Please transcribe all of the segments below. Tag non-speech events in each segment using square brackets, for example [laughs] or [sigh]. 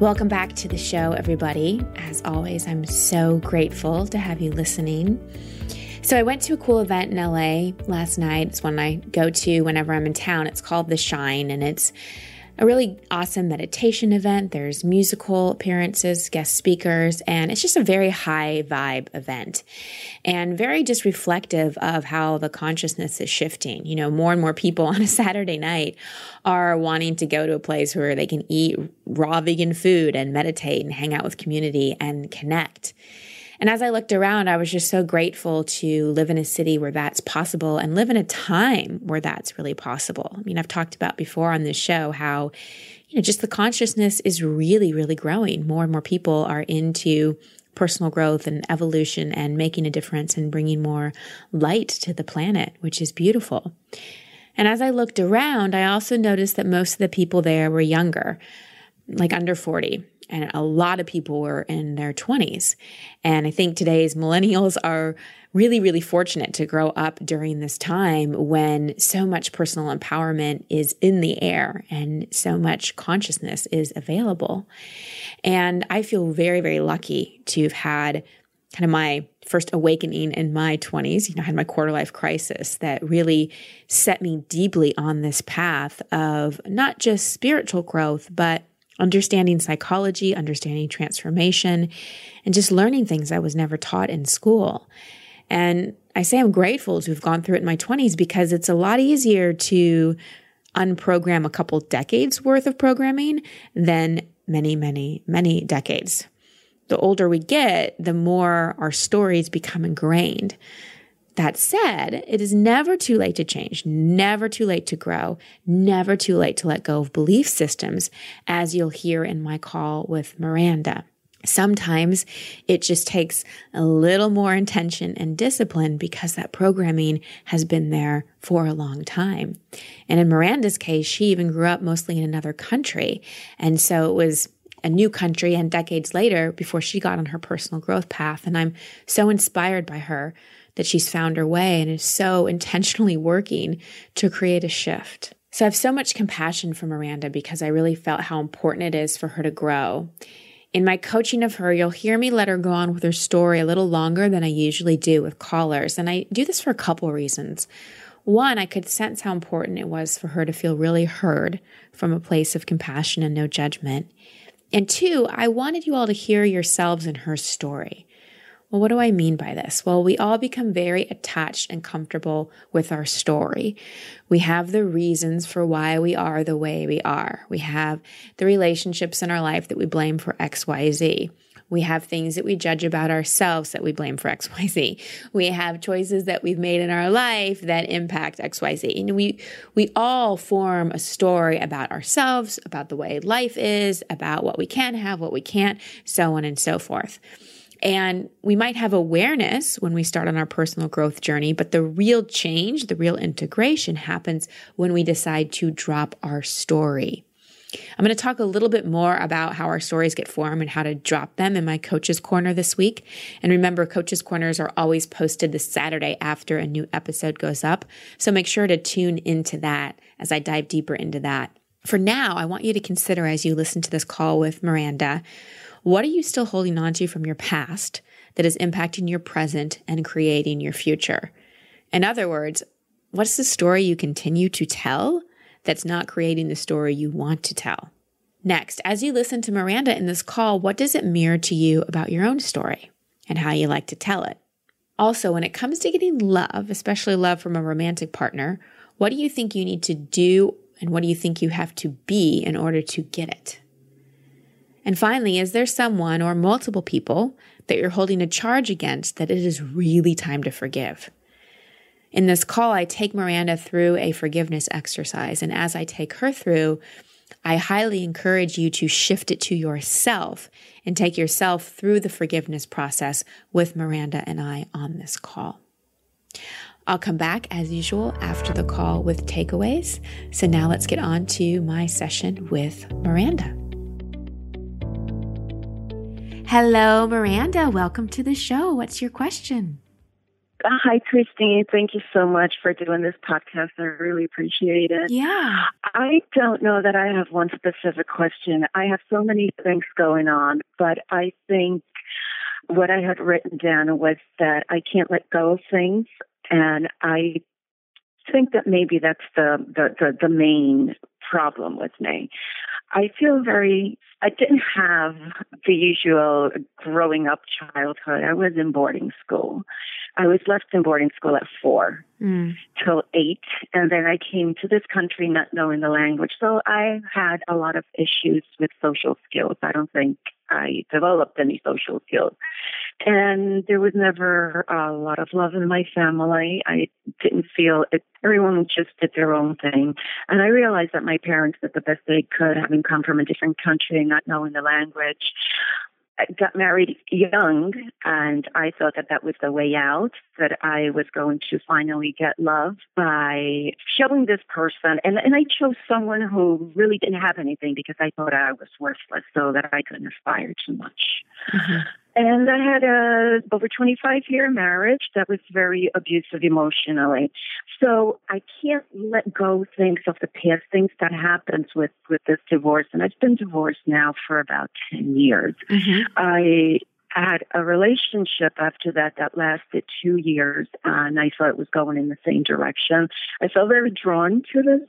Welcome back to the show, everybody. As always, I'm so grateful to have you listening. So, I went to a cool event in LA last night. It's one I go to whenever I'm in town. It's called The Shine, and it's a really awesome meditation event. There's musical appearances, guest speakers, and it's just a very high vibe event and very just reflective of how the consciousness is shifting. You know, more and more people [laughs] on a Saturday night are wanting to go to a place where they can eat raw vegan food and meditate and hang out with community and connect. And as I looked around, I was just so grateful to live in a city where that's possible and live in a time where that's really possible. I mean, I've talked about before on this show how, you know, just the consciousness is really, really growing. More and more people are into personal growth and evolution and making a difference and bringing more light to the planet, which is beautiful. And as I looked around, I also noticed that most of the people there were younger, like under 40 and a lot of people were in their 20s. And I think today's millennials are really, really fortunate to grow up during this time when so much personal empowerment is in the air and so much consciousness is available. And I feel very, very lucky to have had kind of my first awakening in my 20s. You know, I had my quarter life crisis that really set me deeply on this path of not just spiritual growth, but understanding psychology, understanding transformation, and just learning things I was never taught in school. And I say I'm grateful to have gone through it in my 20s because it's a lot easier to unprogram a couple decades worth of programming than many, many, many decades. The older we get, the more our stories become ingrained. That said, it is never too late to change, never too late to grow, never too late to let go of belief systems, as you'll hear in my call with Miranda. Sometimes it just takes a little more intention and discipline because that programming has been there for a long time. And in Miranda's case, she even grew up mostly in another country. And so it was a new country and decades later before she got on her personal growth path. And I'm so inspired by her that she's found her way and is so intentionally working to create a shift. So I have so much compassion for Miranda because I really felt how important it is for her to grow. In my coaching of her, you'll hear me let her go on with her story a little longer than I usually do with callers. And I do this for a couple reasons. One, I could sense how important it was for her to feel really heard from a place of compassion and no judgment. And two, I wanted you all to hear yourselves in her story. Well, what do I mean by this? Well, we all become very attached and comfortable with our story. We have the reasons for why we are the way we are. We have the relationships in our life that we blame for XYZ. We have things that we judge about ourselves that we blame for XYZ. [laughs] We have choices that we've made in our life that impact XYZ. And we, we all form a story about ourselves, about the way life is, about what we can have, what we can't, so on and so forth. And we might have awareness when we start on our personal growth journey, but the real change, the real integration happens when we decide to drop our story. I'm going to talk a little bit more about how our stories get formed and how to drop them in my Coach's Corner this week. And remember, Coach's Corners are always posted the Saturday after a new episode goes up. So make sure to tune into that as I dive deeper into that. For now, I want you to consider as you listen to this call with Miranda what are you still holding on to from your past that is impacting your present and creating your future? In other words, what's the story you continue to tell that's not creating the story you want to tell? Next, as you listen to Miranda in this call, what does it mirror to you about your own story and how you like to tell it? Also, when it comes to getting love, especially love from a romantic partner, what do you think you need to do and what do you think you have to be in order to get it? And finally, is there someone or multiple people that you're holding a charge against that it is really time to forgive? In this call, I take Miranda through a forgiveness exercise. And as I take her through, I highly encourage you to shift it to yourself and take yourself through the forgiveness process with Miranda and I on this call. I'll come back as usual after the call with takeaways. So now let's get on to my session with Miranda. Hello, Miranda. Welcome to the show. What's your question? Uh, hi, Christine. Thank you so much for doing this podcast. I really appreciate it. Yeah. I don't know that I have one specific question. I have so many things going on, but I think what I had written down was that I can't let go of things. And I think that maybe that's the, the, the, the main problem with me. I feel very, I didn't have the usual growing up childhood. I was in boarding school. I was left in boarding school at four mm. till eight. And then I came to this country not knowing the language. So I had a lot of issues with social skills. I don't think I developed any social skills. And there was never a lot of love in my family. I didn't feel it, everyone just did their own thing. And I realized that my parents did the best they could, having come from a different country and not knowing the language I got married young, and I thought that that was the way out, that I was going to finally get love by showing this person. And, and I chose someone who really didn't have anything because I thought I was worthless, so that I couldn't aspire too much. Mm-hmm. And I had a over 25 year marriage that was very abusive emotionally. So I can't let go things of the past things that happens with, with this divorce. And I've been divorced now for about 10 years. Mm-hmm. I had a relationship after that that lasted two years and I thought it was going in the same direction. I felt very drawn to this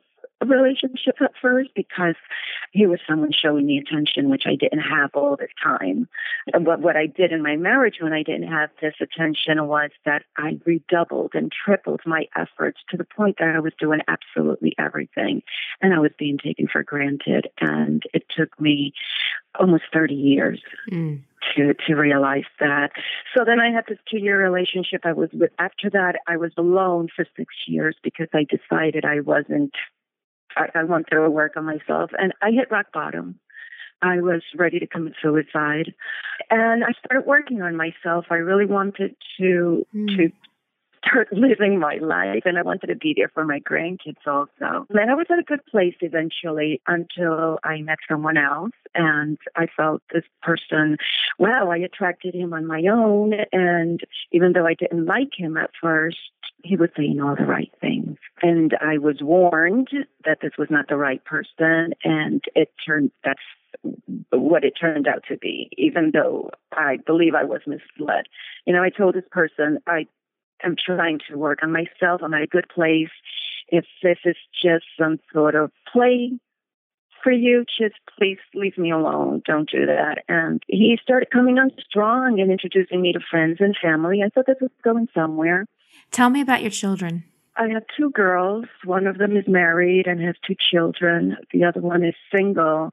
relationship at first because he was someone showing me attention, which I didn't have all the time. But what I did in my marriage when I didn't have this attention was that I redoubled and tripled my efforts to the point that I was doing absolutely everything and I was being taken for granted. And it took me almost 30 years. Mm to to realize that. So then I had this two year relationship. I was with after that I was alone for six years because I decided I wasn't I, I through to work on myself, and I hit rock bottom. I was ready to commit suicide, and I started working on myself. I really wanted to mm. to start [laughs] living my life and I wanted to be there for my grandkids also. And I was at a good place eventually until I met someone else and I felt this person, wow, I attracted him on my own. And even though I didn't like him at first, he was saying all the right things. And I was warned that this was not the right person. And it turned, that's what it turned out to be, even though I believe I was misled. You know, I told this person, I am trying to work on myself. I'm at a good place. If this is just some sort of play for you, just please leave me alone. Don't do that. And he started coming on strong and introducing me to friends and family. I thought this was going somewhere. Tell me about your children. I have two girls. One of them is married and has two children. The other one is single.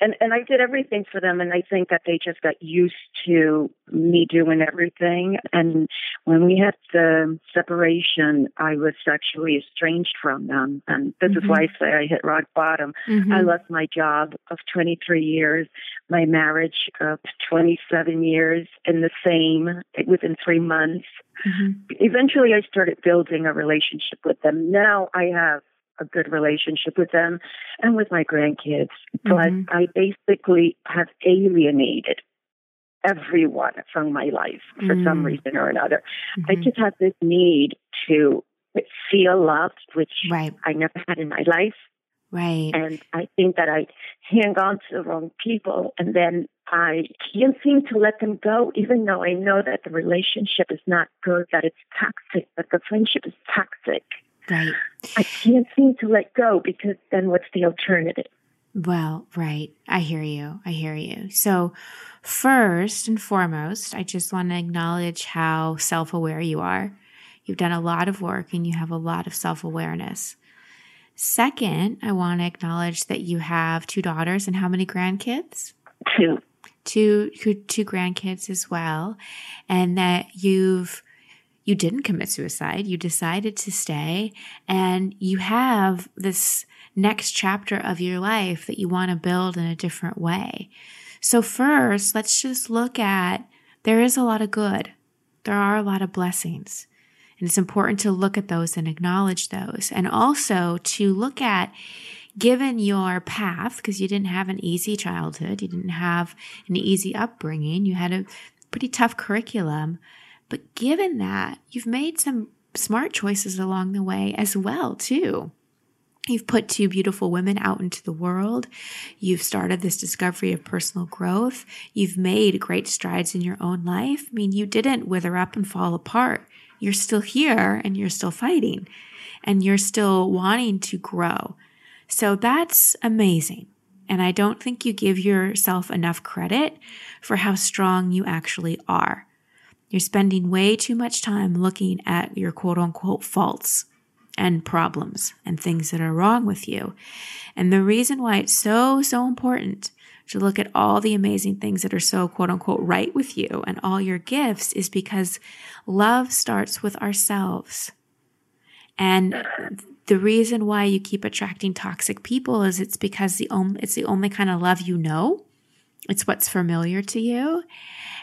And and I did everything for them and I think that they just got used to me doing everything. And when we had the separation, I was actually estranged from them. And this mm-hmm. is why I say I hit rock bottom. Mm-hmm. I lost my job of 23 years, my marriage of 27 years in the same within three months. Mm-hmm. Eventually, I started building a relationship with them. Now I have a good relationship with them and with my grandkids, but mm-hmm. I basically have alienated everyone from my life for mm-hmm. some reason or another. I mm-hmm. just have this need to feel loved, which right. I never had in my life. Right. And I think that I hang on to the wrong people and then I can't seem to let them go, even though I know that the relationship is not good, that it's toxic, that the friendship is toxic. Right. I can't seem to let go because then what's the alternative? Well, right. I hear you. I hear you. So, first and foremost, I just want to acknowledge how self aware you are. You've done a lot of work and you have a lot of self awareness. Second, I want to acknowledge that you have two daughters and how many grandkids? Two. Two, two grandkids as well. And that you've, you didn't commit suicide. You decided to stay and you have this next chapter of your life that you want to build in a different way. So, first, let's just look at there is a lot of good, there are a lot of blessings. And it's important to look at those and acknowledge those. And also to look at, given your path, because you didn't have an easy childhood, you didn't have an easy upbringing, you had a pretty tough curriculum. But given that, you've made some smart choices along the way as well, too. You've put two beautiful women out into the world. You've started this discovery of personal growth. You've made great strides in your own life. I mean, you didn't wither up and fall apart. You're still here and you're still fighting and you're still wanting to grow. So that's amazing. And I don't think you give yourself enough credit for how strong you actually are. You're spending way too much time looking at your quote unquote faults and problems and things that are wrong with you. And the reason why it's so, so important to look at all the amazing things that are so quote unquote right with you and all your gifts is because love starts with ourselves. And the reason why you keep attracting toxic people is it's because the only, it's the only kind of love you know. It's what's familiar to you.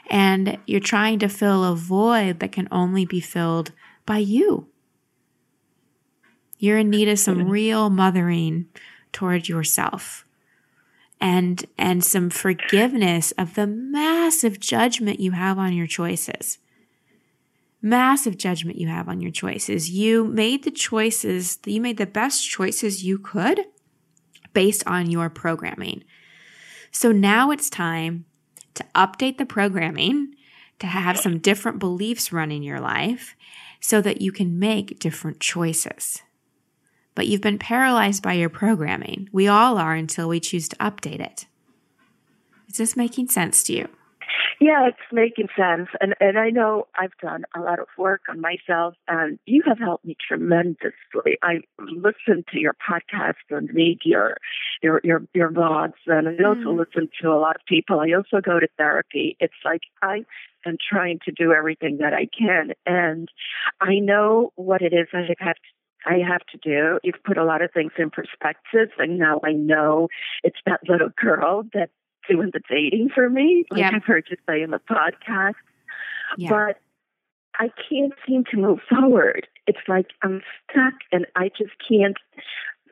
And you're trying to fill a void that can only be filled by you. You're in need of some real mothering toward yourself and and some forgiveness of the massive judgment you have on your choices. Massive judgment you have on your choices. You made the choices, you made the best choices you could based on your programming. So now it's time to update the programming, to have some different beliefs run in your life so that you can make different choices but you've been paralyzed by your programming. We all are until we choose to update it. Is this making sense to you? Yeah, it's making sense. And and I know I've done a lot of work on myself and you have helped me tremendously. I listen to your podcast and read your your your, your blogs and I also mm. listen to a lot of people. I also go to therapy. It's like I am trying to do everything that I can and I know what it is I have to I have to do. You've put a lot of things in perspective, and now I know it's that little girl that's doing the dating for me, like yep. I've heard you say in the podcast. Yeah. But I can't seem to move forward. It's like I'm stuck, and I just can't.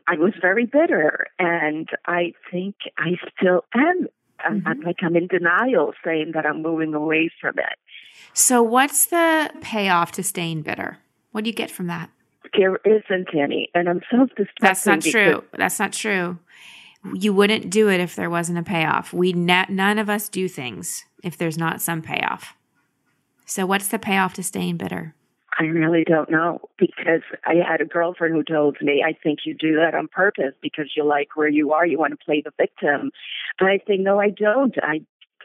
I was very bitter, and I think I still am. Mm-hmm. I'm like I'm in denial, saying that I'm moving away from it. So, what's the payoff to staying bitter? What do you get from that? There isn't any, and I'm self-destructing. That's not true. That's not true. You wouldn't do it if there wasn't a payoff. We ne- none of us do things if there's not some payoff. So, what's the payoff to staying bitter? I really don't know because I had a girlfriend who told me, I think you do that on purpose because you like where you are. You want to play the victim. And I say, no, I don't. I,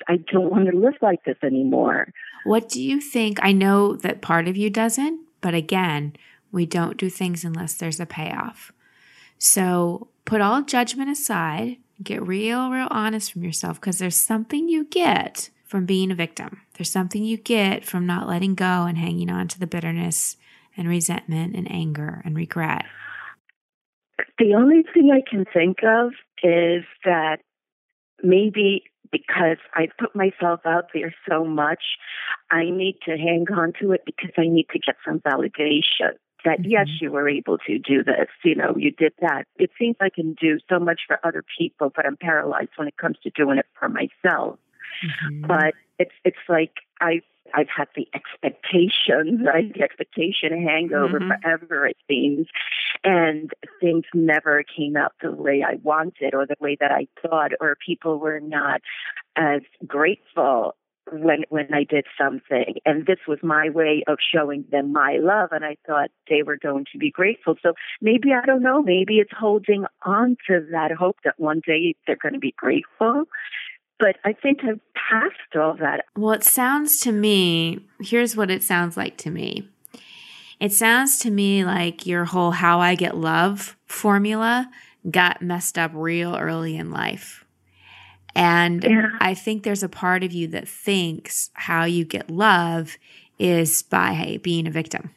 I don't want to live like this anymore. What do you think? I know that part of you doesn't, but again, we don't do things unless there's a payoff. So put all judgment aside, get real, real honest from yourself because there's something you get from being a victim. There's something you get from not letting go and hanging on to the bitterness and resentment and anger and regret. The only thing I can think of is that maybe because I put myself out there so much, I need to hang on to it because I need to get some validation that mm-hmm. yes, you were able to do this. You know, you did that. It seems I can do so much for other people, but I'm paralyzed when it comes to doing it for myself. Mm-hmm. But it's it's like I've I've had the expectation, [laughs] right? The expectation hangover mm-hmm. forever, it seems. And things never came out the way I wanted or the way that I thought, or people were not as grateful when when I did something, and this was my way of showing them my love, and I thought they were going to be grateful. So maybe I don't know. Maybe it's holding on to that hope that one day they're going to be grateful. But I think I've passed all that. Well, it sounds to me. Here's what it sounds like to me. It sounds to me like your whole "how I get love" formula got messed up real early in life and yeah. I think there's a part of you that thinks how you get love is by being a victim,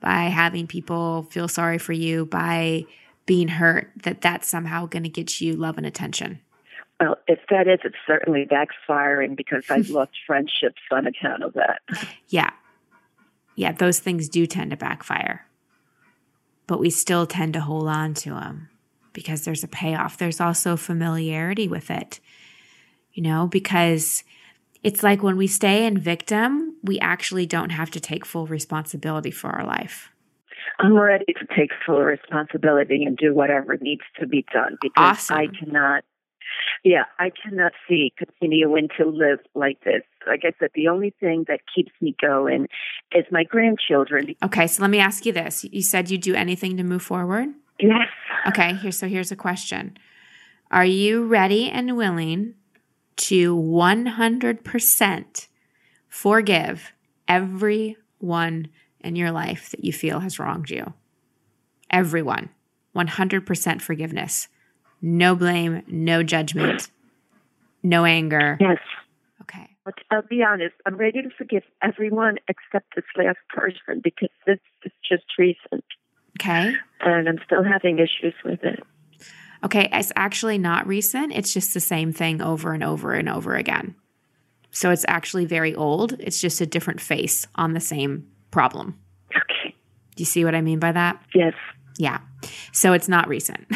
by having people feel sorry for you, by being hurt that that's somehow going to get you love and attention. Well, if that is, it's certainly backfiring because I've [laughs] lost friendships on account of that. Yeah. Yeah, those things do tend to backfire. But we still tend to hold on to them because there's a payoff. There's also familiarity with it, you know, because it's like when we stay in victim, we actually don't have to take full responsibility for our life. I'm ready to take full responsibility and do whatever needs to be done because Awesome. I cannot. Yeah, I cannot see continuing to live like this. Like I said, the only thing that keeps me going is my grandchildren. Okay, so let me ask you this. You said you'd do anything to move forward? Yes, Okay, here so here's a question. Are you ready and willing to 100% forgive everyone in your life that you feel has wronged you? Everyone. 100% forgiveness. No blame, no judgment, no anger. yes. Okay. But I'll be honest. I'm ready to forgive everyone except this last person because this is just recent, Okay. and I'm still having issues with it. Okay, it's actually not recent. It's just the same thing over and over and over again. So it's actually very old. It's just a different face on the same problem. Okay. Do you see what I mean by that? Yes. Yeah. So it's not recent.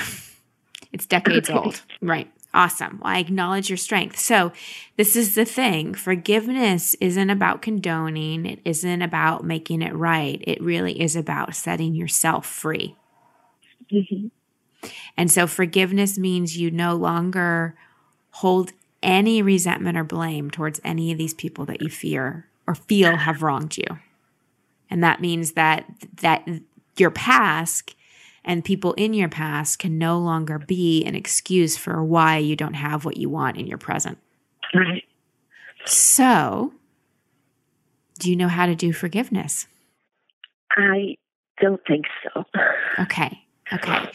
[laughs] it's decades Okay. old. Right. Awesome. Well, I acknowledge your strength. So this is the thing. Forgiveness isn't about condoning. It isn't about making it right. It really is about setting yourself free. hmm And so forgiveness means you no longer hold any resentment or blame towards any of these people that you fear or feel have wronged you. And that means that that your past and people in your past can no longer be an excuse for why you don't have what you want in your present. Right. So, do you know how to do forgiveness? I don't think so. Okay. Okay.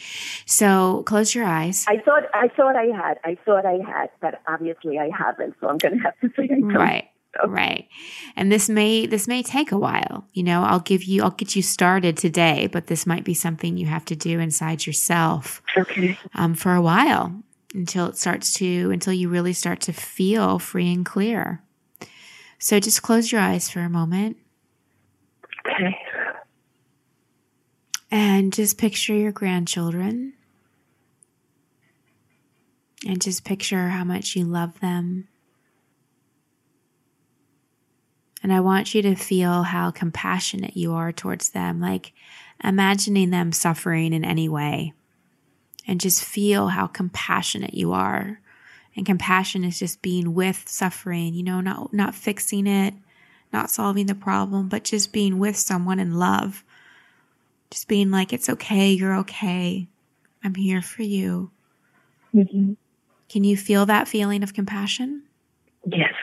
So, close your eyes. I thought I thought I had. I thought I had, but obviously I haven't. So I'm going to have to say I don't. right so. right and this may this may take a while you know i'll give you i'll get you started today but this might be something you have to do inside yourself Okay. um, for a while until it starts to until you really start to feel free and clear so just close your eyes for a moment Okay. and just picture your grandchildren and just picture how much you love them And I want you to feel how compassionate you are towards them, like imagining them suffering in any way. And just feel how compassionate you are. And compassion is just being with suffering, you know, not not fixing it, not solving the problem, but just being with someone in love. Just being like, it's okay, you're okay. I'm here for you. hmm Can you feel that feeling of compassion? Yes.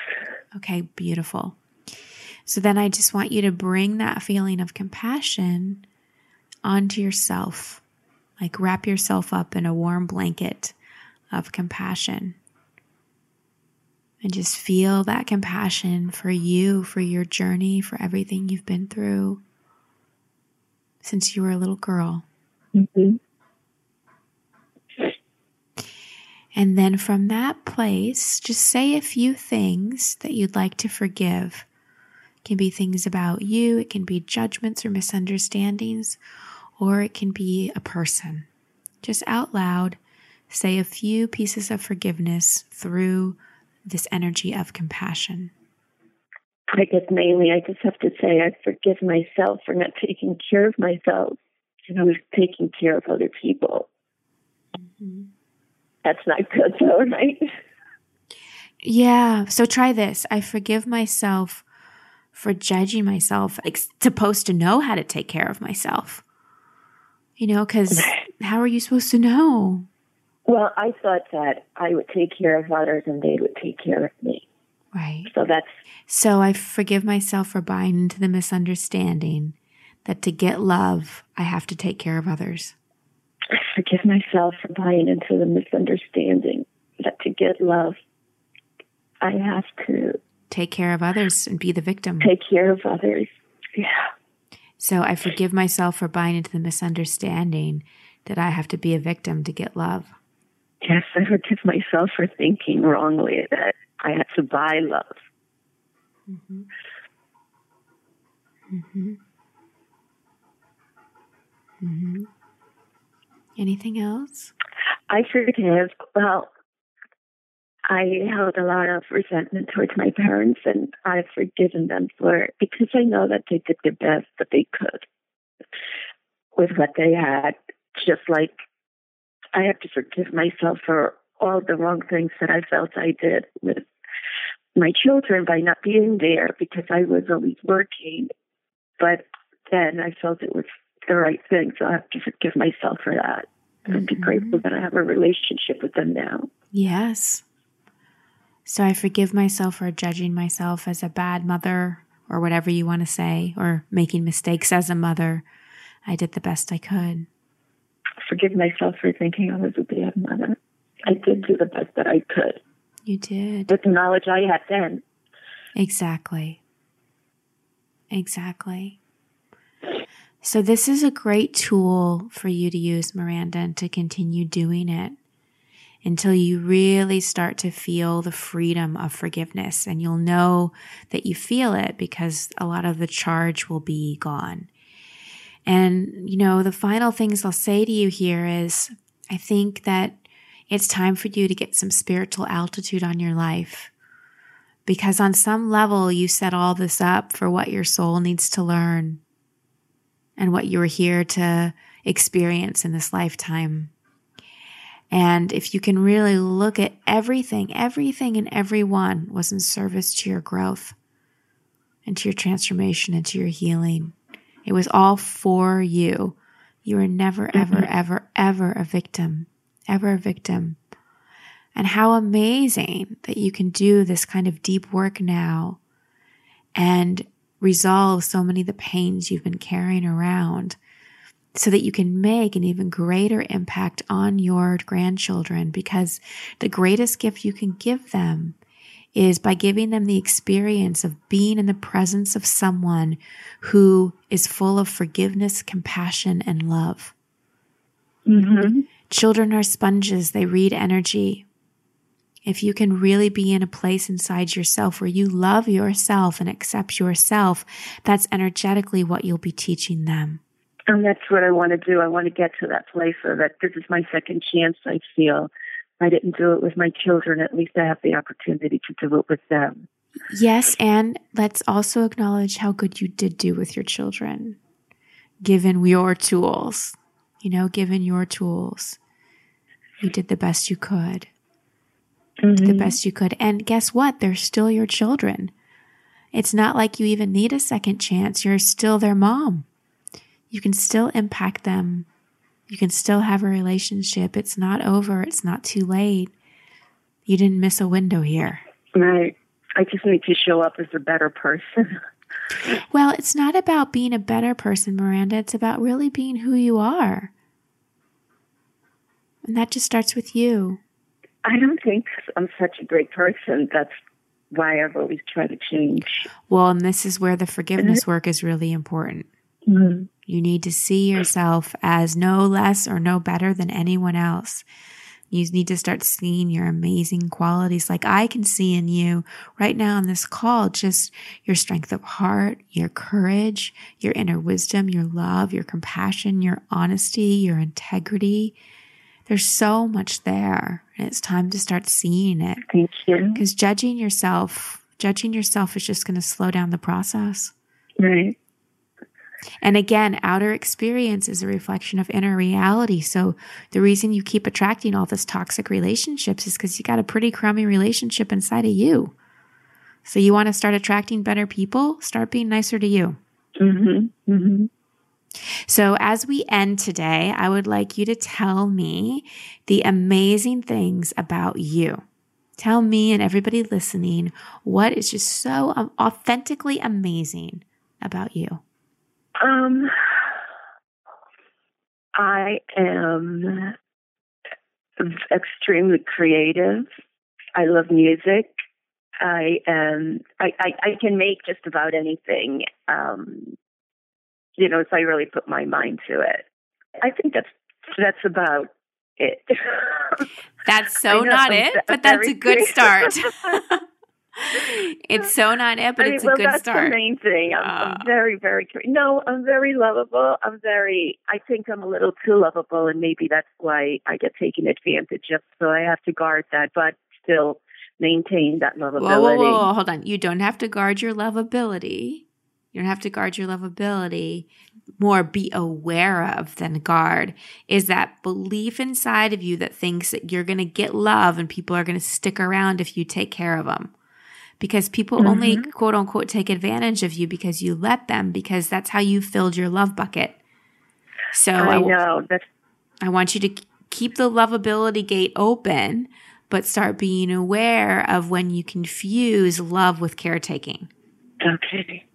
Okay, beautiful. So then I just want you to bring that feeling of compassion onto yourself. Like wrap yourself up in a warm blanket of compassion. And just feel that compassion for you, for your journey, for everything you've been through since you were a little girl. hmm And then from that place, just say a few things that you'd like to forgive. It can be things about you, it can be judgments or misunderstandings, or it can be a person. Just out loud, say a few pieces of forgiveness through this energy of compassion. I guess mainly I just have to say I forgive myself for not taking care of myself. And I was taking care of other people. Mm-hmm. That's not good, though, right? Yeah. So try this. I forgive myself for judging myself. Like supposed to know how to take care of myself. You know, because [laughs] how are you supposed to know? Well, I thought that I would take care of others and they would take care of me. Right. So that's So I forgive myself for buying into the misunderstanding that to get love, I have to take care of others. I forgive myself for buying into the misunderstanding that to get love, I have to Take care of others and be the victim. take care of others. Yeah. So I forgive myself for buying into the misunderstanding that I have to be a victim to get love. Yes, I forgive myself for thinking wrongly that I had to buy love. Mm-hmm. Mm-hmm. Mm-hmm. Anything else? I forgive. Well, I held a lot of resentment towards my parents, and I've forgiven them for it because I know that they did the best that they could with what they had. Just like I have to forgive myself for all the wrong things that I felt I did with my children by not being there because I was always working. But then I felt it was the right thing, so I have to forgive myself for that. Mm-hmm. And be grateful that I have a relationship with them now. Yes. So I forgive myself for judging myself as a bad mother or whatever you want to say, or making mistakes as a mother. I did the best I could. Forgive myself for thinking I was a bad mother. I did do the best that I could. You did. With the knowledge I had then. Exactly. Exactly. So, this is a great tool for you to use, Miranda, and to continue doing it until you really start to feel the freedom of forgiveness. And you'll know that you feel it because a lot of the charge will be gone. And, you know, the final things I'll say to you here is I think that it's time for you to get some spiritual altitude on your life. Because on some level, you set all this up for what your soul needs to learn and what you're here to experience in this lifetime. And if you can really look at everything, everything and everyone was in service to your growth and to your transformation and to your healing. It was all for you. You were never, ever, mm-hmm. ever, ever a victim, ever a victim. And how amazing that you can do this kind of deep work now and resolve so many of the pains you've been carrying around so that you can make an even greater impact on your grandchildren because the greatest gift you can give them is by giving them the experience of being in the presence of someone who is full of forgiveness, compassion, and love. Mm-hmm. Children are sponges, they read energy. If you can really be in a place inside yourself where you love yourself and accept yourself, that's energetically what you'll be teaching them. And that's what I want to do. I want to get to that place so that this is my second chance, I feel. I didn't do it with my children. At least I have the opportunity to do it with them. Yes, and let's also acknowledge how good you did do with your children, given your tools. You know, given your tools, you did the best you could. Mm-hmm. The best you could. And guess what? They're still your children. It's not like you even need a second chance. You're still their mom you can still impact them. You can still have a relationship. It's not over. It's not too late. You didn't miss a window here. Right. I just need to show up as a better person. [laughs] well, it's not about being a better person, Miranda. It's about really being who you are. And that just starts with you. I don't think I'm such a great person. That's why I've always tried to change. Well, and this is where the forgiveness work is really important. Mm-hmm. You need to see yourself as no less or no better than anyone else. You need to start seeing your amazing qualities like I can see in you right now on this call, just your strength of heart, your courage, your inner wisdom, your love, your compassion, your honesty, your integrity. There's so much there and it's time to start seeing it. Thank you. Because judging yourself, judging yourself is just going to slow down the process. Right. And again, outer experience is a reflection of inner reality. So the reason you keep attracting all this toxic relationships is because you got a pretty crummy relationship inside of you. So you want to start attracting better people, start being nicer to you. Mm-hmm. Mm-hmm. So, as we end today, I would like you to tell me the amazing things about you. Tell me and everybody listening what is just so authentically amazing about you. Um, I am extremely creative. I love music. I am. I, I, I can make just about anything. Um, you know, if I really put my mind to it. I think that's that's about it. [laughs] That's so not it, but that's a good start. [laughs] [laughs] it's so not it, but I mean, it's a well, good that's start. the main thing. I'm, uh, I'm ah. very, very no. I'm very lovable. I'm very. I think I'm a little too lovable, and maybe that's why I get taken advantage of. So I have to guard that, but still maintain that lovability. Whoa, whoa, whoa, whoa. hold on. You don't have to guard your lovability. You don't have to guard your lovability. More be aware of than guard is that belief inside of you that thinks that you're going to get love and people are going to stick around if you take care of them because people mm-hmm. only quote unquote take advantage of you because you let them because that's how you filled your love bucket. So I, I know that's I want you to keep the lovability gate open, but start being aware of when you confuse love with caretaking. Okay.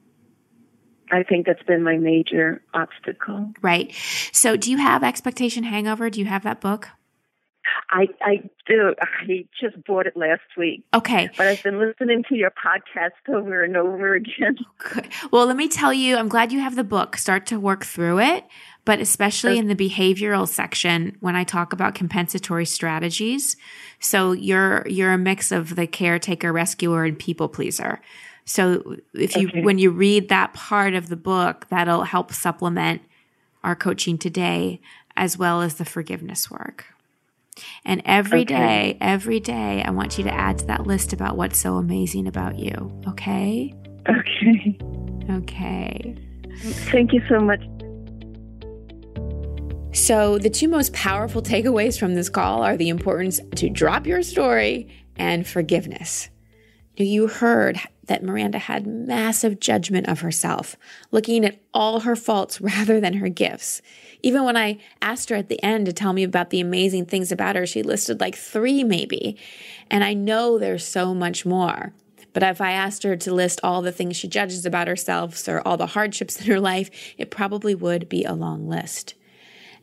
I think that's been my major obstacle. Right. So, do you have expectation hangover? Do you have that book? I I do. I just bought it last week. Okay. But I've been listening to your podcast over and over again. Oh, good. Well, let me tell you, I'm glad you have the book. Start to work through it, but especially in the behavioral section when I talk about compensatory strategies. So you're you're a mix of the caretaker, rescuer, and people pleaser. So if you okay. when you read that part of the book, that'll help supplement our coaching today as well as the forgiveness work. And every okay. day, every day, I want you to add to that list about what's so amazing about you. Okay? Okay. Okay. Thank you so much. So, the two most powerful takeaways from this call are the importance to drop your story and forgiveness. You heard that Miranda had massive judgment of herself, looking at all her faults [laughs] rather than her gifts. Even when I asked her at the end to tell me about the amazing things about her, she listed like three maybe. And I know there's so much more. But if I asked her to list all the things she judges about herself or all the hardships [laughs] in her life, it probably would be a long list.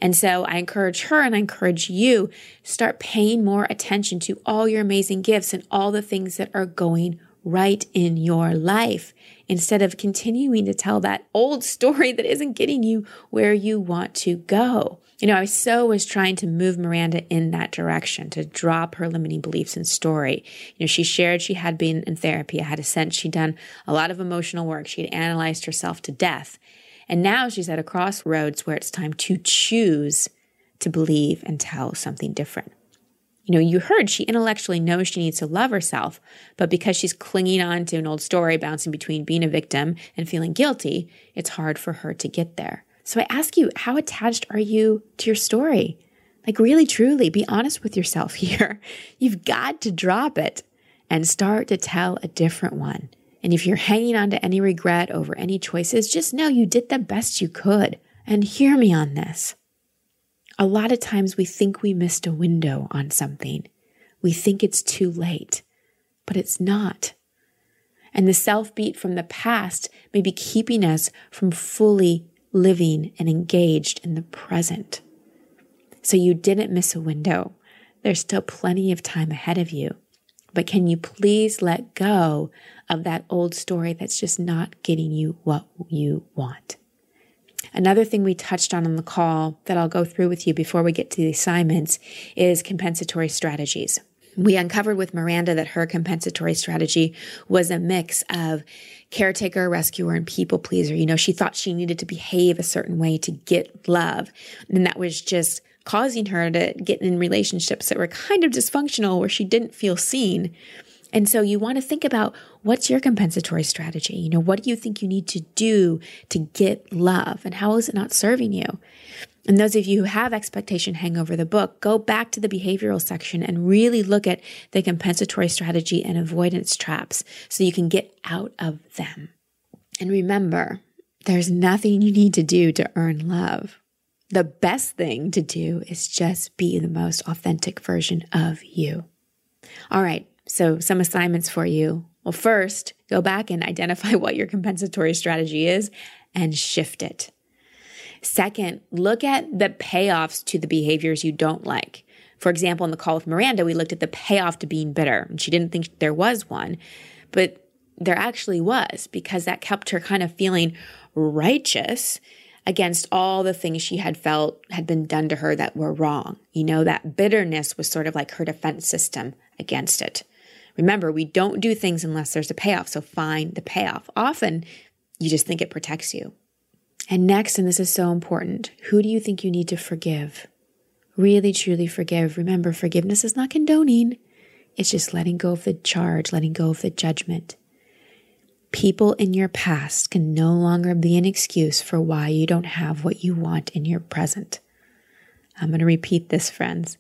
And so I encourage her and I encourage you start paying more attention to all your amazing gifts and all the things that are going right in your life instead of continuing to tell that old [laughs] story that isn't getting you where you want to go. You know, I so was trying to move Miranda in that direction to drop her limiting beliefs and story. You know, she shared she had been in therapy. I had a sense she'd done a lot of emotional work. She'd analyzed herself to death. And now she's at a crossroads where it's time to choose to believe and tell something different. You know, you heard she intellectually knows she needs to love herself, but because she's clinging on to an old story bouncing between being a victim and feeling guilty, it's hard for her to get there. So I ask you, how attached are you to your story? Like, really, truly, be honest with yourself [laughs] here. You've got to drop it and start to tell a different one. And if you're hanging on to any regret over any choices, just know you did the best you could. And hear me on this. A lot of times we think we missed a window on something. We think it's too late, but it's not. And the self beat from the past may be keeping us from fully living and engaged in the present. So you didn't miss a window. There's still plenty of time ahead of you. But can you please let go of that old story that's just not getting you what you want? Another thing we touched on on the call that I'll go through with you before we get to the assignments is compensatory strategies. We uncovered with Miranda that her compensatory strategy was a mix of caretaker, rescuer, and people pleaser. You know, she thought she needed to behave a certain way to get love. And that was just causing her to get in relationships that were kind of dysfunctional where she didn't feel seen. And so you want to think about what's your compensatory strategy? You know, what do you think you need to do to get love and how is it not serving you? And those of you who have expectation hangover the book, go back to the behavioral section and really look at the compensatory strategy and avoidance traps so you can get out of them. And remember, there's nothing you need to do to earn love. The best thing to do is just be the most authentic version of you. All right. So, some assignments for you. Well, first, go back and identify [laughs] what your compensatory strategy is and shift it. Second, look at the payoffs to the behaviors you don't like. For example, in the call with Miranda, we looked at the payoff to being bitter, and she didn't think there was one, but there actually was because that kept her kind of feeling righteous against all the things she had felt had been done to her that were wrong. You know, that bitterness was sort of like her defense system against it. Remember, we don't do things unless there's a payoff, so find the payoff. Often, you just think it protects you. And next, and this is so important, who do you think you need to forgive? Really, truly forgive. Remember, forgiveness is not condoning, it's just letting go of the charge, letting go of the judgment. People in your past can no longer be an excuse for why you don't have what you want in your present. I'm going to repeat this, friends.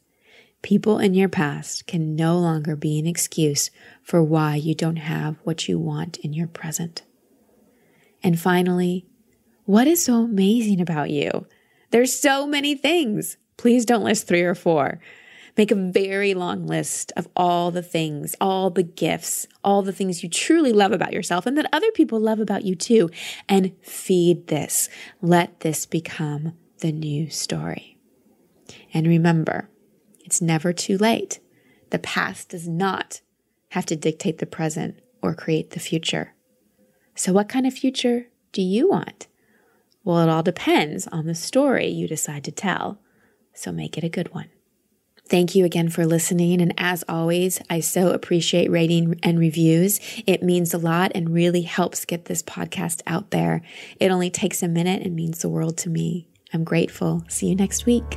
People in your past can no longer be an excuse for why you don't have what you want in your present. And finally, what is so amazing about you? There's so many things. Please don't list three or four. Make a very long list of all the things, all the gifts, all the things you truly love about yourself and that other people love about you too. And feed this. Let this become the new story. And remember, it's never too late. The past does not have to dictate the present or create the future. So, what kind of future do you want? Well, it all depends on the story you decide to tell. So, make it a good one. Thank you again for listening. And as always, I so appreciate rating and reviews. It means a lot and really helps get this podcast out there. It only takes a minute and means the world to me. I'm grateful. See you next week.